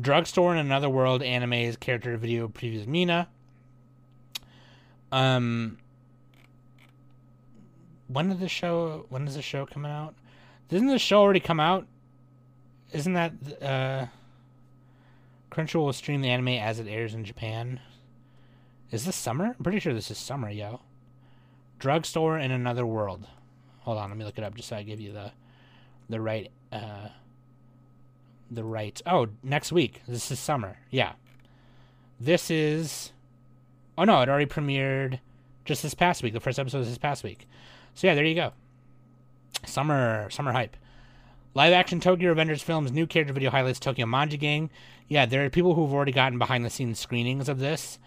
Drugstore in Another World anime's character video previews Mina. Um, when did the show? When is the show coming out? Didn't the show already come out? Isn't that uh, Crunchyroll will stream the anime as it airs in Japan? Is this summer? I'm pretty sure this is summer, yo. Drugstore in another world. Hold on, let me look it up just so I give you the the right uh the right oh next week. This is summer. Yeah. This is oh no, it already premiered just this past week. The first episode was this past week. So yeah, there you go. Summer summer hype. Live action Tokyo Revengers film's new character video highlights Tokyo Manji Gang. Yeah, there are people who've already gotten behind the scenes screenings of this.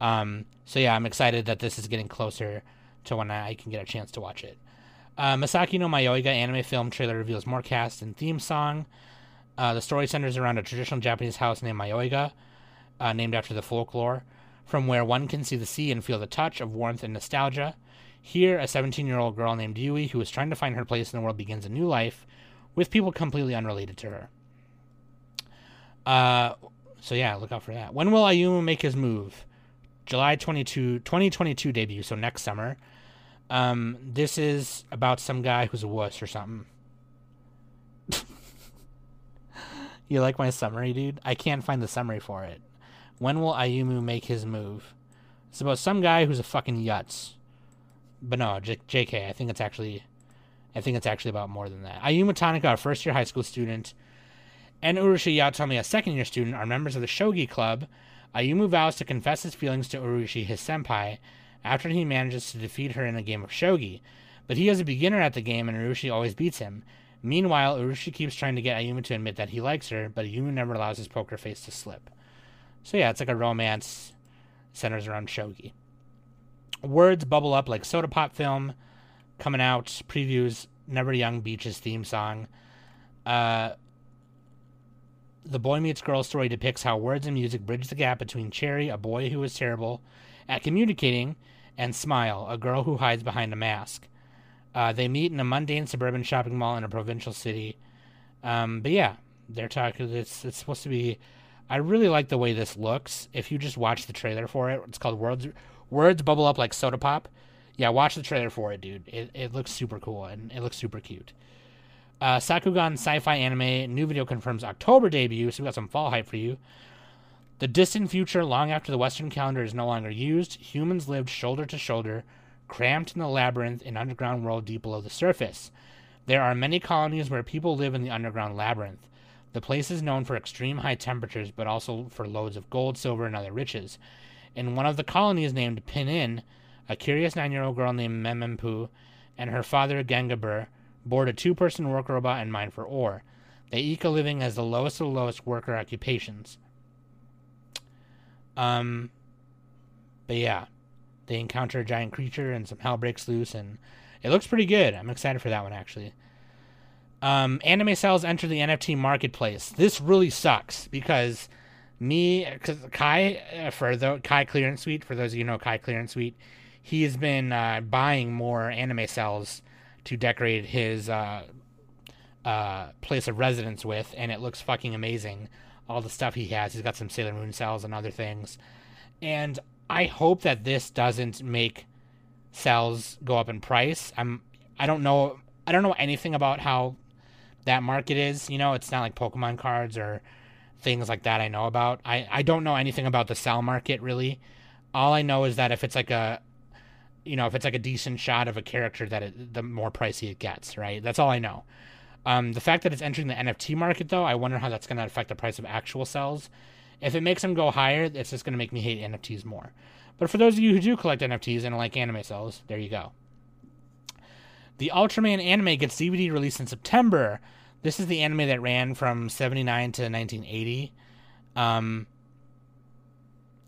Um, so yeah, I'm excited that this is getting closer to when I can get a chance to watch it. Uh, Misaki no Mayoiga anime film trailer reveals more cast and theme song. Uh, the story centers around a traditional Japanese house named Mayoiga, uh, named after the folklore, from where one can see the sea and feel the touch of warmth and nostalgia. Here, a 17 year old girl named Yui, who is trying to find her place in the world, begins a new life with people completely unrelated to her. Uh, so yeah, look out for that. When will Ayumu make his move? July 22, 2022 debut, so next summer. Um, this is about some guy who's a wuss or something. You like my summary, dude? I can't find the summary for it. When will Ayumu make his move? It's about some guy who's a fucking yutz but no, J- JK. I think it's actually, I think it's actually about more than that. Ayumu Tanaka, a first-year high school student, and Urushi Yaotome, a second-year student, are members of the Shogi Club. Ayumu vows to confess his feelings to Urushi, his senpai, after he manages to defeat her in a game of shogi. But he is a beginner at the game, and Urushi always beats him. Meanwhile, Urushi keeps trying to get Ayumu to admit that he likes her, but Ayumu never allows his poker face to slip. So yeah, it's like a romance centers around shogi. Words bubble up like soda pop film coming out previews never young beach's theme song. Uh, the boy meets girl story depicts how words and music bridge the gap between cherry a boy who is terrible at communicating and smile a girl who hides behind a mask uh, they meet in a mundane suburban shopping mall in a provincial city um, but yeah they're talking it's, it's supposed to be i really like the way this looks if you just watch the trailer for it it's called words words bubble up like soda pop. Yeah, watch the trailer for it, dude. It, it looks super cool and it looks super cute. Uh, Sakugan sci-fi anime new video confirms October debut, so we got some fall hype for you. The distant future, long after the Western calendar is no longer used, humans lived shoulder to shoulder, cramped in the labyrinth in underground world deep below the surface. There are many colonies where people live in the underground labyrinth. The place is known for extreme high temperatures, but also for loads of gold, silver, and other riches. In one of the colonies named Pinin, a curious nine-year-old girl named Memempu and her father Gengabur board a two-person work robot and mine for ore. They eke a living as the lowest of the lowest worker occupations. Um, but yeah, they encounter a giant creature and some hell breaks loose, and it looks pretty good. I'm excited for that one actually. Um, anime sales enter the NFT marketplace. This really sucks because me, because Kai uh, for the Kai Clearance Suite, for those of you know Kai Clearance Suite, he has been uh, buying more anime cels to decorate his uh, uh, place of residence with, and it looks fucking amazing. All the stuff he has, he's got some Sailor Moon cels and other things, and I hope that this doesn't make cels go up in price. I'm I don't know I don't know anything about how that market is. You know, it's not like Pokemon cards or things like that I know about. I, I don't know anything about the cel market really. All I know is that if it's like a you know, if it's like a decent shot of a character that it, the more pricey it gets, right? That's all I know. Um, the fact that it's entering the NFT market though, I wonder how that's going to affect the price of actual cels. If it makes them go higher, it's just going to make me hate NFTs more. But for those of you who do collect NFTs and like anime cels, there you go. The Ultraman anime gets DVD released in September. This is the anime that ran from 79 to 1980. Um,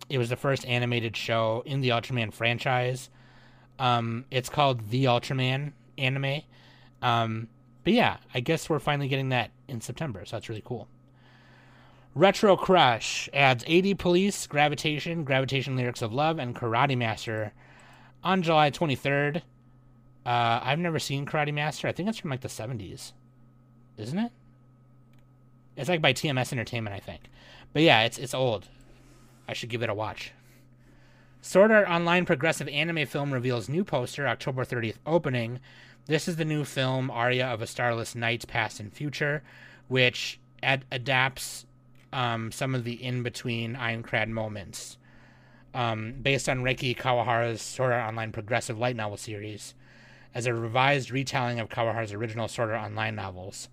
it was the first animated show in the Ultraman franchise. Um, it's called The Ultraman anime. Um, but yeah, I guess we're finally getting that in September, so that's really cool. Retro Crush adds 80 Police, Gravitation, Gravitation Lyrics of Love, and Karate Master on July 23rd. Uh, I've never seen Karate Master. I think it's from like the 70s, isn't it? It's like by TMS Entertainment, I think. But yeah, it's it's old. I should give it a watch. Sword Art Online progressive anime film reveals new poster October 30th opening. This is the new film Aria of a Starless Night Past and Future, which ad- adapts um, some of the in between Aincrad moments, um, based on Reki Kawahara's Sword Art Online progressive light novel series, as a revised retelling of Kawahara's original Sword Art Online novels.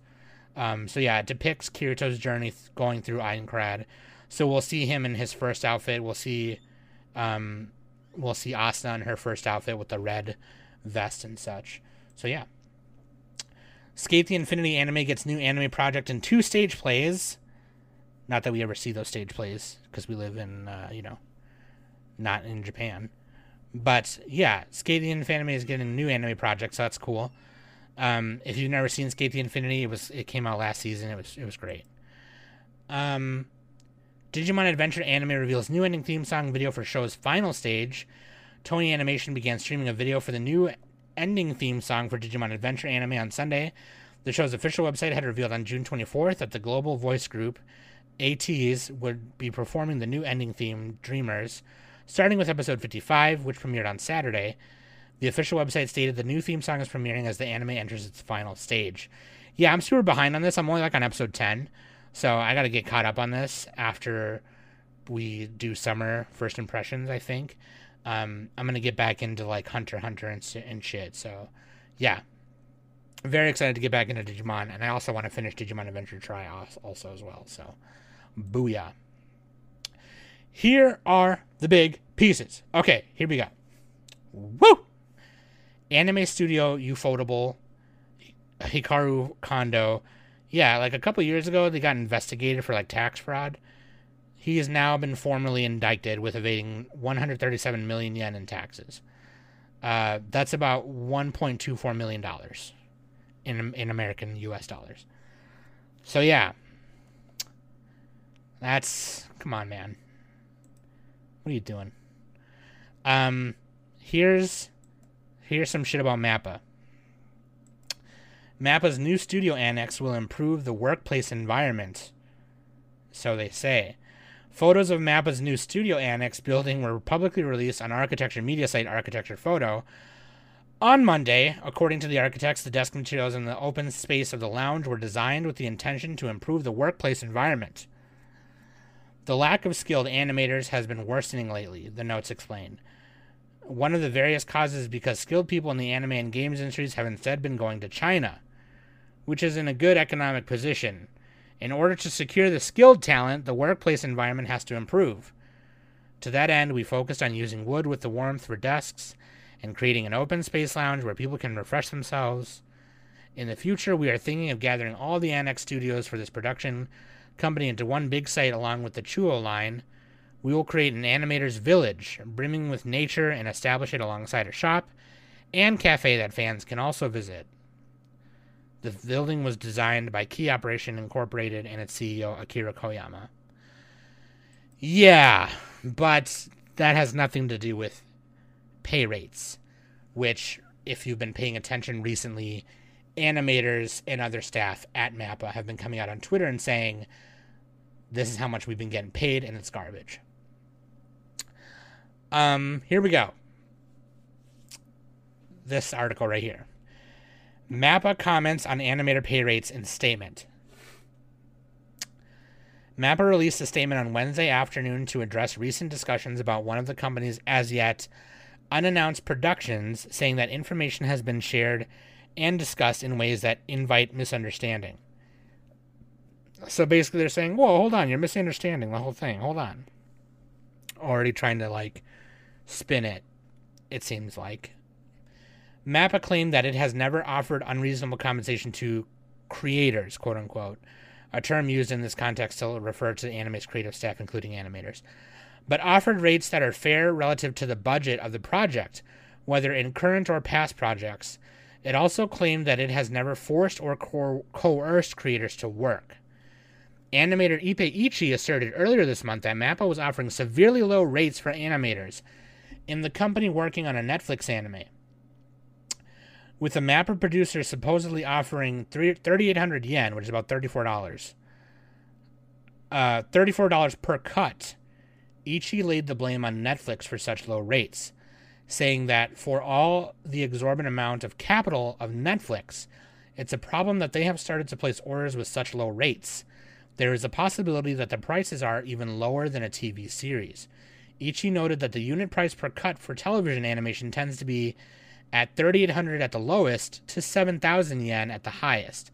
Um, so yeah, it depicts Kirito's journey th- going through Aincrad. So we'll see him in his first outfit. We'll see, um, we'll see Asuna in her first outfit with the red vest and such. So yeah. SK8 the Infinity anime gets new anime project and two stage plays. Not that we ever see those stage plays because we live in, uh, you know, not in Japan. But yeah, SK8 the Infinity is getting a new anime project, so that's cool. Um, if you've never seen SK8 the Infinity, it was it came out last season. It was it was great. Um, Digimon Adventure Anime reveals new ending theme song video for show's final stage. Toei Animation began streaming a video for the new ending theme song for Digimon Adventure Anime on Sunday. The show's official website had revealed on June 24th that the global voice group ATEEZ would be performing the new ending theme, Dreamers, starting with episode 55, which premiered on Saturday. The official website stated the new theme song is premiering as the anime enters its final stage. Yeah, I'm super behind on this. I'm only like on episode 10, so I got to get caught up on this after we do summer first impressions, I think. Um, I'm going to get back into like Hunter Hunter and, and shit, so yeah. Very excited to get back into Digimon, and I also want to finish Digimon Adventure tri also as well, so. Booyah. Here are the big pieces. Okay, here we go. Woo! Anime Studio Ufotable, Hikaru Kondo. Yeah, like a couple years ago, they got investigated for like tax fraud. He has now been formally indicted with evading 137 million yen in taxes. Uh, that's about 1.24 million dollars in in American U.S. dollars. So yeah, that's come on, man. What are you doing? Um, here's here's some shit about Mappa. Mappa's new studio annex will improve the workplace environment. So they say. Photos of Mappa's new studio annex building were publicly released on architecture media site Architecture Photo. On Monday, according to the architects, the desk materials in the open space of the lounge were designed with the intention to improve the workplace environment. The lack of skilled animators has been worsening lately, the notes explain. One of the various causes is because skilled people in the anime and games industries have instead been going to China, which is in a good economic position. In order to secure the skilled talent, the workplace environment has to improve. To that end, we focused on using wood with the warmth for desks and creating an open space lounge where people can refresh themselves. In the future, we are thinking of gathering all the Annex studios for this production company into one big site along with the Chuo line we will create an animator's village, brimming with nature, and establish it alongside a shop and cafe that fans can also visit. The building was designed by Key Operation Incorporated and its CEO, Akira Koyama. Yeah, but that has nothing to do with pay rates, which, if you've been paying attention recently, animators and other staff at MAPPA have been coming out on Twitter and saying, this is how much we've been getting paid, and it's garbage. Um, here we go. This article right here. MAPPA comments on animator pay rates in statement. MAPPA released a statement on Wednesday afternoon to address recent discussions about one of the company's as yet unannounced productions, saying that information has been shared and discuss in ways that invite misunderstanding. So basically, they're saying, Whoa, hold on, you're misunderstanding the whole thing. Hold on. Already trying to like spin it, it seems like. MAPPA claimed that it has never offered unreasonable compensation to creators, quote unquote, a term used in this context to refer to the anime's creative staff, including animators, but offered rates that are fair relative to the budget of the project, whether in current or past projects. It also claimed that it has never forced or co- coerced creators to work. Animator Ippei Ichi asserted earlier this month that MAPPA was offering severely low rates for animators in the company working on a Netflix anime. With the MAPPA producer supposedly offering 3,800 yen, which is about $34, uh, $34 per cut, Ichi laid the blame on Netflix for such low rates, saying that for all the exorbitant amount of capital of Netflix, it's a problem that they have started to place orders with such low rates. There is a possibility that the prices are even lower than a TV series. Ichi noted that the unit price per cut for television animation tends to be at 3800 at the lowest to 7000 yen at the highest.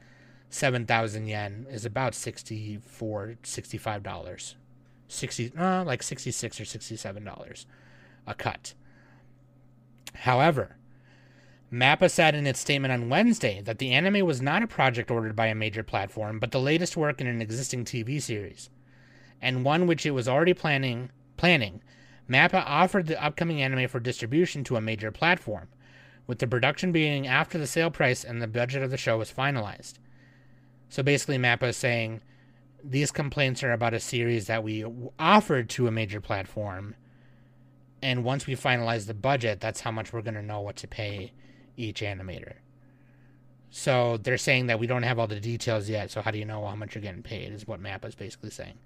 7000 yen is about 64 65 dollars. 60 uh, like 66 or 67 dollars a cut. However, MAPPA said in its statement on Wednesday that the anime was not a project ordered by a major platform, but the latest work in an existing TV series, and one which it was already planning planning MAPPA offered the upcoming anime for distribution to a major platform, with the production being after the sale price and the budget of the show was finalized. So basically, MAPPA is saying these complaints are about a series that we offered to a major platform, and once we finalize the budget, that's how much we're going to know what to pay each animator. So they're saying that we don't have all the details yet, so how do you know how much you're getting paid, is what MAPPA is basically saying.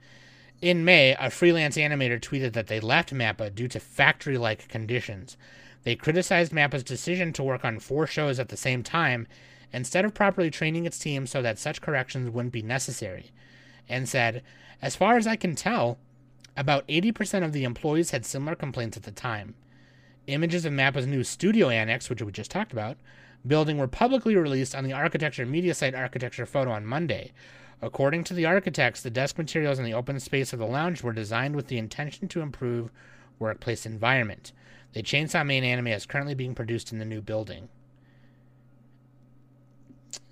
In May, a freelance animator tweeted that they left MAPPA due to factory like conditions. They criticized MAPPA's decision to work on four shows at the same time instead of properly training its team so that such corrections wouldn't be necessary, and said, As far as I can tell, about 80% of the employees had similar complaints at the time. Images of MAPPA's new studio annex, which we just talked about, building were publicly released on the architecture media site Architecture Photo on Monday, According to the architects, the desk materials and the open space of the lounge were designed with the intention to improve workplace environment. The Chainsaw Man anime is currently being produced in the new building.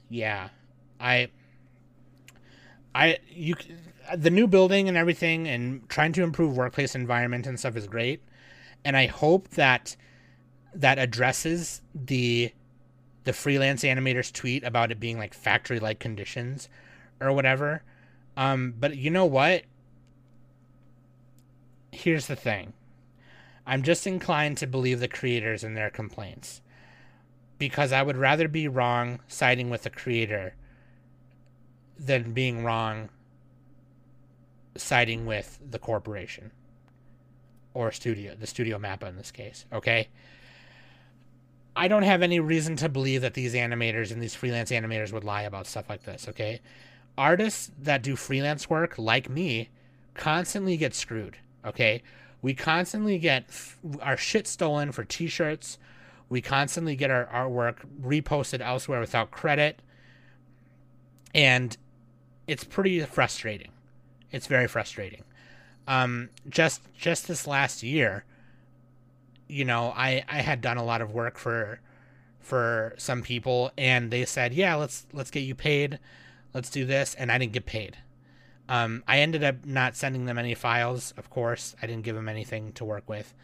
Yeah, I, I, you, the new building and everything, and trying to improve workplace environment and stuff is great, and I hope that that addresses the the freelance animator's tweet about it being like factory like conditions or whatever. Um, but you know what? Here's the thing. I'm just inclined to believe the creators and their complaints. Because I would rather be wrong siding with the creator than being wrong siding with the corporation or studio, the studio mappa in this case, okay? I don't have any reason to believe that these animators and these freelance animators would lie about stuff like this, okay? artists that do freelance work like me constantly get screwed okay We constantly get our shit stolen for t-shirts. We constantly get our artwork reposted elsewhere without credit. And it's pretty frustrating. It's very frustrating. Um, just just this last year, you know, I I had done a lot of work for for some people, and they said, "Yeah, let's let's get you paid, let's do this," and I didn't get paid. Um, I ended up not sending them any files. Of course, I didn't give them anything to work with,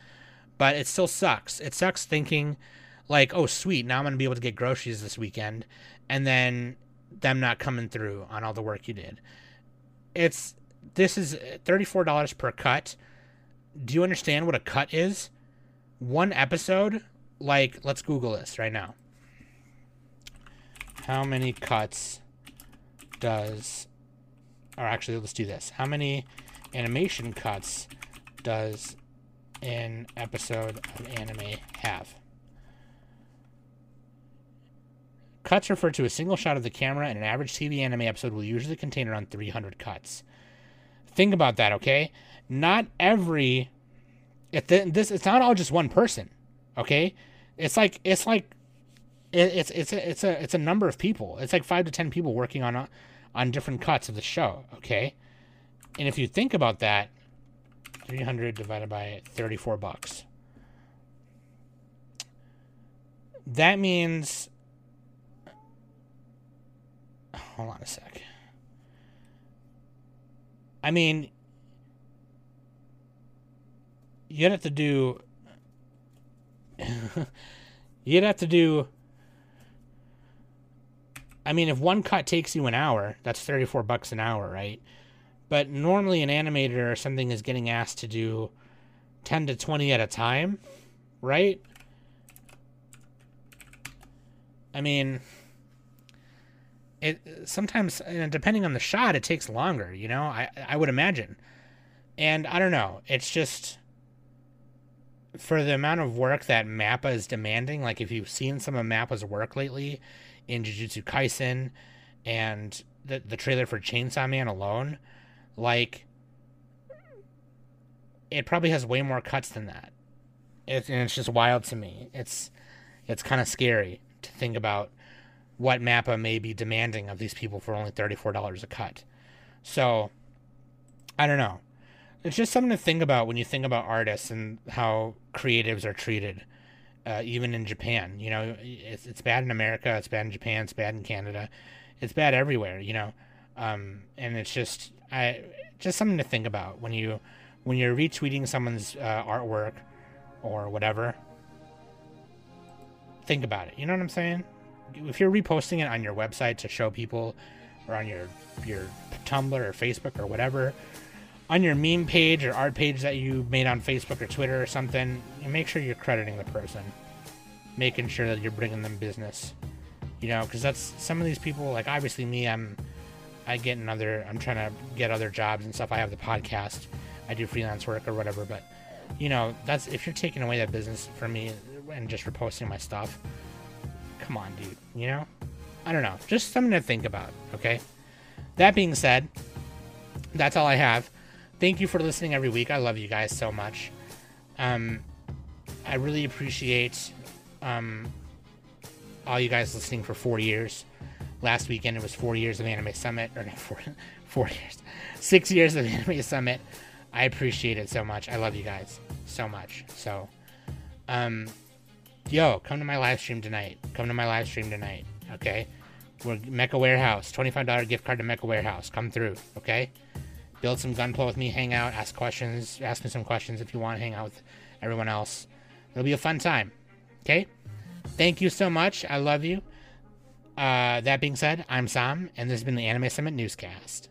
but it still sucks. It sucks thinking, like, "Oh, sweet, now I'm gonna be able to get groceries this weekend," and then them not coming through on all the work you did. It's this is uh, $34 per cut. Do you understand what a cut is? One episode, like, let's Google this right now. How many cuts does, or actually, let's do this. How many animation cuts does an episode of anime have? Cuts refer to a single shot of the camera, and an average TV anime episode will usually contain around 300 cuts. Think about that, okay? Not every if this it's not all just one person, okay? It's like it's like it, it's it's a, it's a it's a number of people. It's like 5 to 10 people working on on different cuts of the show, okay? And if you think about that, 300 divided by 34 bucks. That means hold on a sec. I mean, you'd have to do. [LAUGHS] you'd have to do. I mean, if one cut takes you an hour, that's 34 bucks an hour, right? But normally, an animator or something is getting asked to do 10 to 20 at a time, right? I mean, it sometimes depending on the shot it takes longer you know? I i would imagine. And i don't know. It's just for the amount of work that mappa is demanding like if you've seen some of mappa's work lately in jujutsu kaisen and the, the trailer for chainsaw man alone like it probably has way more cuts than that. It, and it's just wild to me. It's it's kind of scary to think about what Mappa may be demanding of these people for only $34 a cut. So, I don't know. It's just something to think about when you think about artists and how creatives are treated, uh, even in Japan. You know, it's, it's bad in America, it's bad in Japan, it's bad in Canada, it's bad everywhere. You know, um, and it's just I just something to think about when you when you're retweeting someone's uh, artwork or whatever. Think about it. You know what I'm saying? If you're reposting it on your website to show people or on your your Tumblr or Facebook or whatever, on your meme page or art page that you made on Facebook or Twitter or something, make sure you're crediting the person, making sure that you're bringing them business. You know, because that's some of these people. Like obviously me, I'm I get another. I'm trying to get other jobs and stuff. I have the podcast. I do freelance work or whatever. But you know, that's if you're taking away that business from me and just reposting my stuff come on, dude. You know? I don't know. Just something to think about, okay? That being said, that's all I have. Thank you for listening every week. I love you guys so much. Um, I really appreciate um, all you guys listening for four years. Last weekend it was four years of Anime Summit, or four, [LAUGHS] four years, six years of Anime Summit. I appreciate it so much. I love you guys so much. So, um, yo, come to my live stream tonight. Come to my live stream tonight. Okay. We're Mecha Warehouse. $25 gift card to Mecha Warehouse. Come through. Okay. Build some gunpla with me. Hang out. Ask questions. Ask me some questions if you want to hang out with everyone else. It'll be a fun time. Okay. Thank you so much. I love you. Uh, that being said, I'm Sam, and this has been the Anime Summit Newscast.